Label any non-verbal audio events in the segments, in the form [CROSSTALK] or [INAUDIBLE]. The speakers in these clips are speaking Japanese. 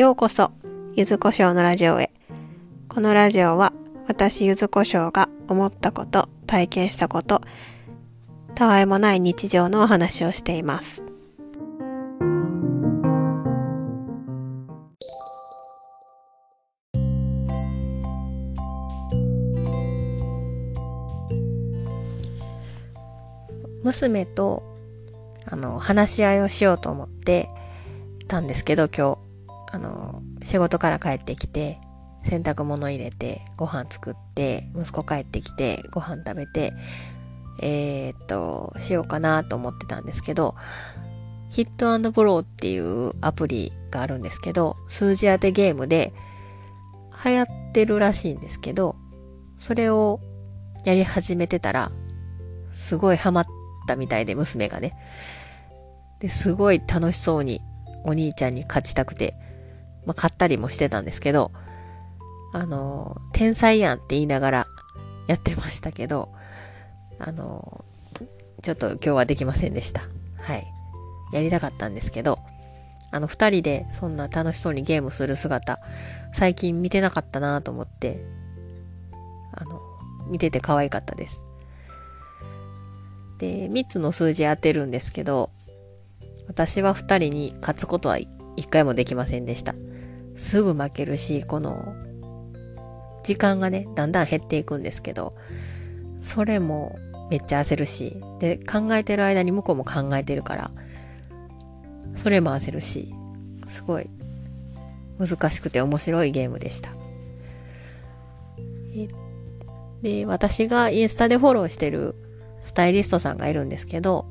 ようこそ、ゆずこしょうのラジオへ。このラジオは、私ゆずこしょうが思ったこと、体験したこと、たわいもない日常のお話をしています。娘と、あの、話し合いをしようと思ってたんですけど、今日、あの、仕事から帰ってきて、洗濯物入れて、ご飯作って、息子帰ってきて、ご飯食べて、えー、っと、しようかなと思ってたんですけど、ヒットブローっていうアプリがあるんですけど、数字当てゲームで流行ってるらしいんですけど、それをやり始めてたら、すごいハマったみたいで、娘がね。で、すごい楽しそうにお兄ちゃんに勝ちたくて、まあ、買ったりもしてたんですけど、あの、天才やんって言いながら [LAUGHS] やってましたけど、あの、ちょっと今日はできませんでした。はい。やりたかったんですけど、あの、二人でそんな楽しそうにゲームする姿、最近見てなかったなと思って、あの、見てて可愛かったです。で、三つの数字当てるんですけど、私は二人に勝つことは一回もできませんでした。すぐ負けるし、この、時間がね、だんだん減っていくんですけど、それもめっちゃ焦るし、で、考えてる間に向こうも考えてるから、それも焦るし、すごい難しくて面白いゲームでした。で、私がインスタでフォローしてるスタイリストさんがいるんですけど、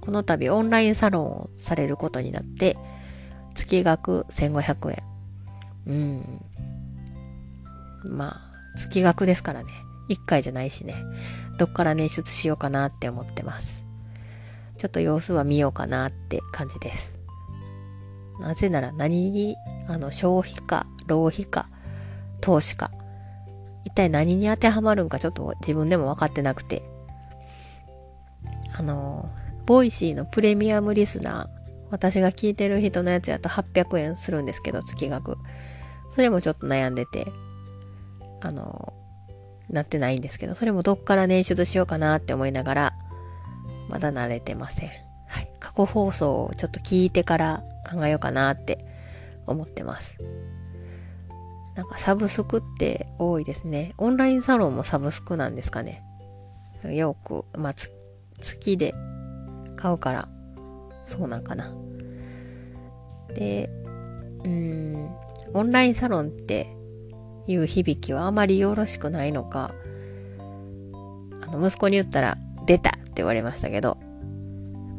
この度オンラインサロンをされることになって、月額1500円。うん。まあ、月額ですからね。1回じゃないしね。どっから捻出しようかなって思ってます。ちょっと様子は見ようかなって感じです。なぜなら何に、あの、消費か、浪費か、投資か、一体何に当てはまるんかちょっと自分でも分かってなくて。あの、ボイシーのプレミアムリスナー、私が聞いてる人のやつやと800円するんですけど、月額。それもちょっと悩んでて、あの、なってないんですけど、それもどっから捻出しようかなって思いながら、まだ慣れてません。はい。過去放送をちょっと聞いてから考えようかなって思ってます。なんかサブスクって多いですね。オンラインサロンもサブスクなんですかね。よく、まあ、月で買うから、そうなんかな。で、うん、オンラインサロンっていう響きはあまりよろしくないのか、あの、息子に言ったら、出たって言われましたけど、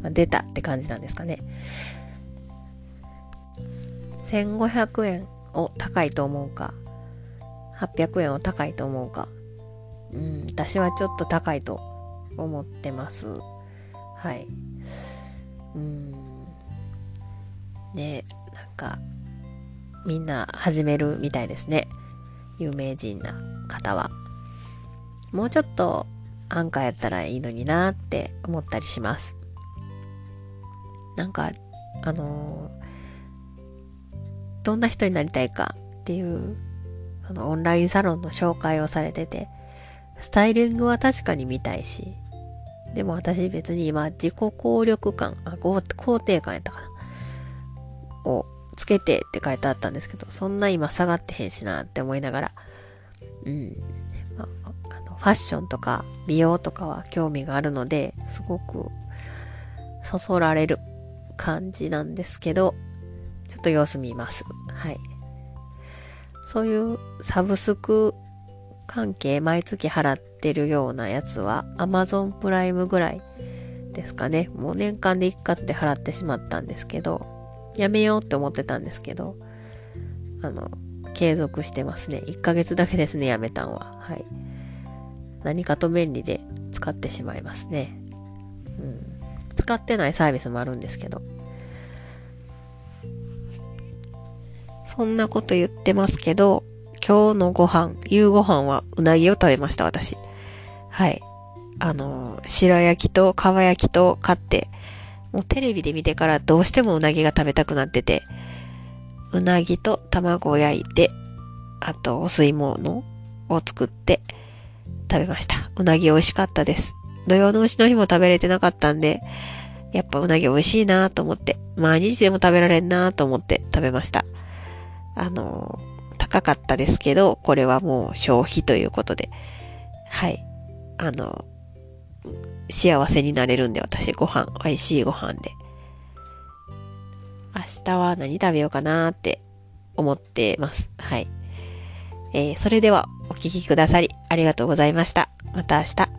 まあ、出たって感じなんですかね。1500円を高いと思うか、800円を高いと思うか、うん、私はちょっと高いと思ってます。はい。うん。ねなんか、みんな始めるみたいですね。有名人な方は。もうちょっと安価やったらいいのになって思ったりします。なんか、あのーどんな人になりたいかっていう、あの、オンラインサロンの紹介をされてて、スタイリングは確かに見たいし、でも私別に今自己効力感、あ、肯定感やったかなをつけてって書いてあったんですけど、そんな今下がってへんしなって思いながら、うん。まあ、あのファッションとか美容とかは興味があるので、すごくそそられる感じなんですけど、ちょっと様子見ます。はい。そういうサブスク関係毎月払ってるようなやつは Amazon プライムぐらいですかね。もう年間で一括で払ってしまったんですけど、やめようって思ってたんですけど、あの、継続してますね。1ヶ月だけですね、やめたんは。はい。何かと便利で使ってしまいますね。うん。使ってないサービスもあるんですけど。そんなこと言ってますけど、今日のご飯、夕ご飯はうなぎを食べました、私。はい。あの、白焼きと蒲焼きと買って、もうテレビで見てからどうしてもうなぎが食べたくなってて、うなぎと卵を焼いて、あとお吸い物を作って食べました。うなぎ美味しかったです。土曜の牛の日も食べれてなかったんで、やっぱうなぎ美味しいなと思って、毎日でも食べられんなと思って食べました。あの、高かったですけど、これはもう消費ということで、はい。あの、幸せになれるんで、私ご飯、美味しいご飯で。明日は何食べようかなって思ってます。はい。えー、それではお聴きくださりありがとうございました。また明日。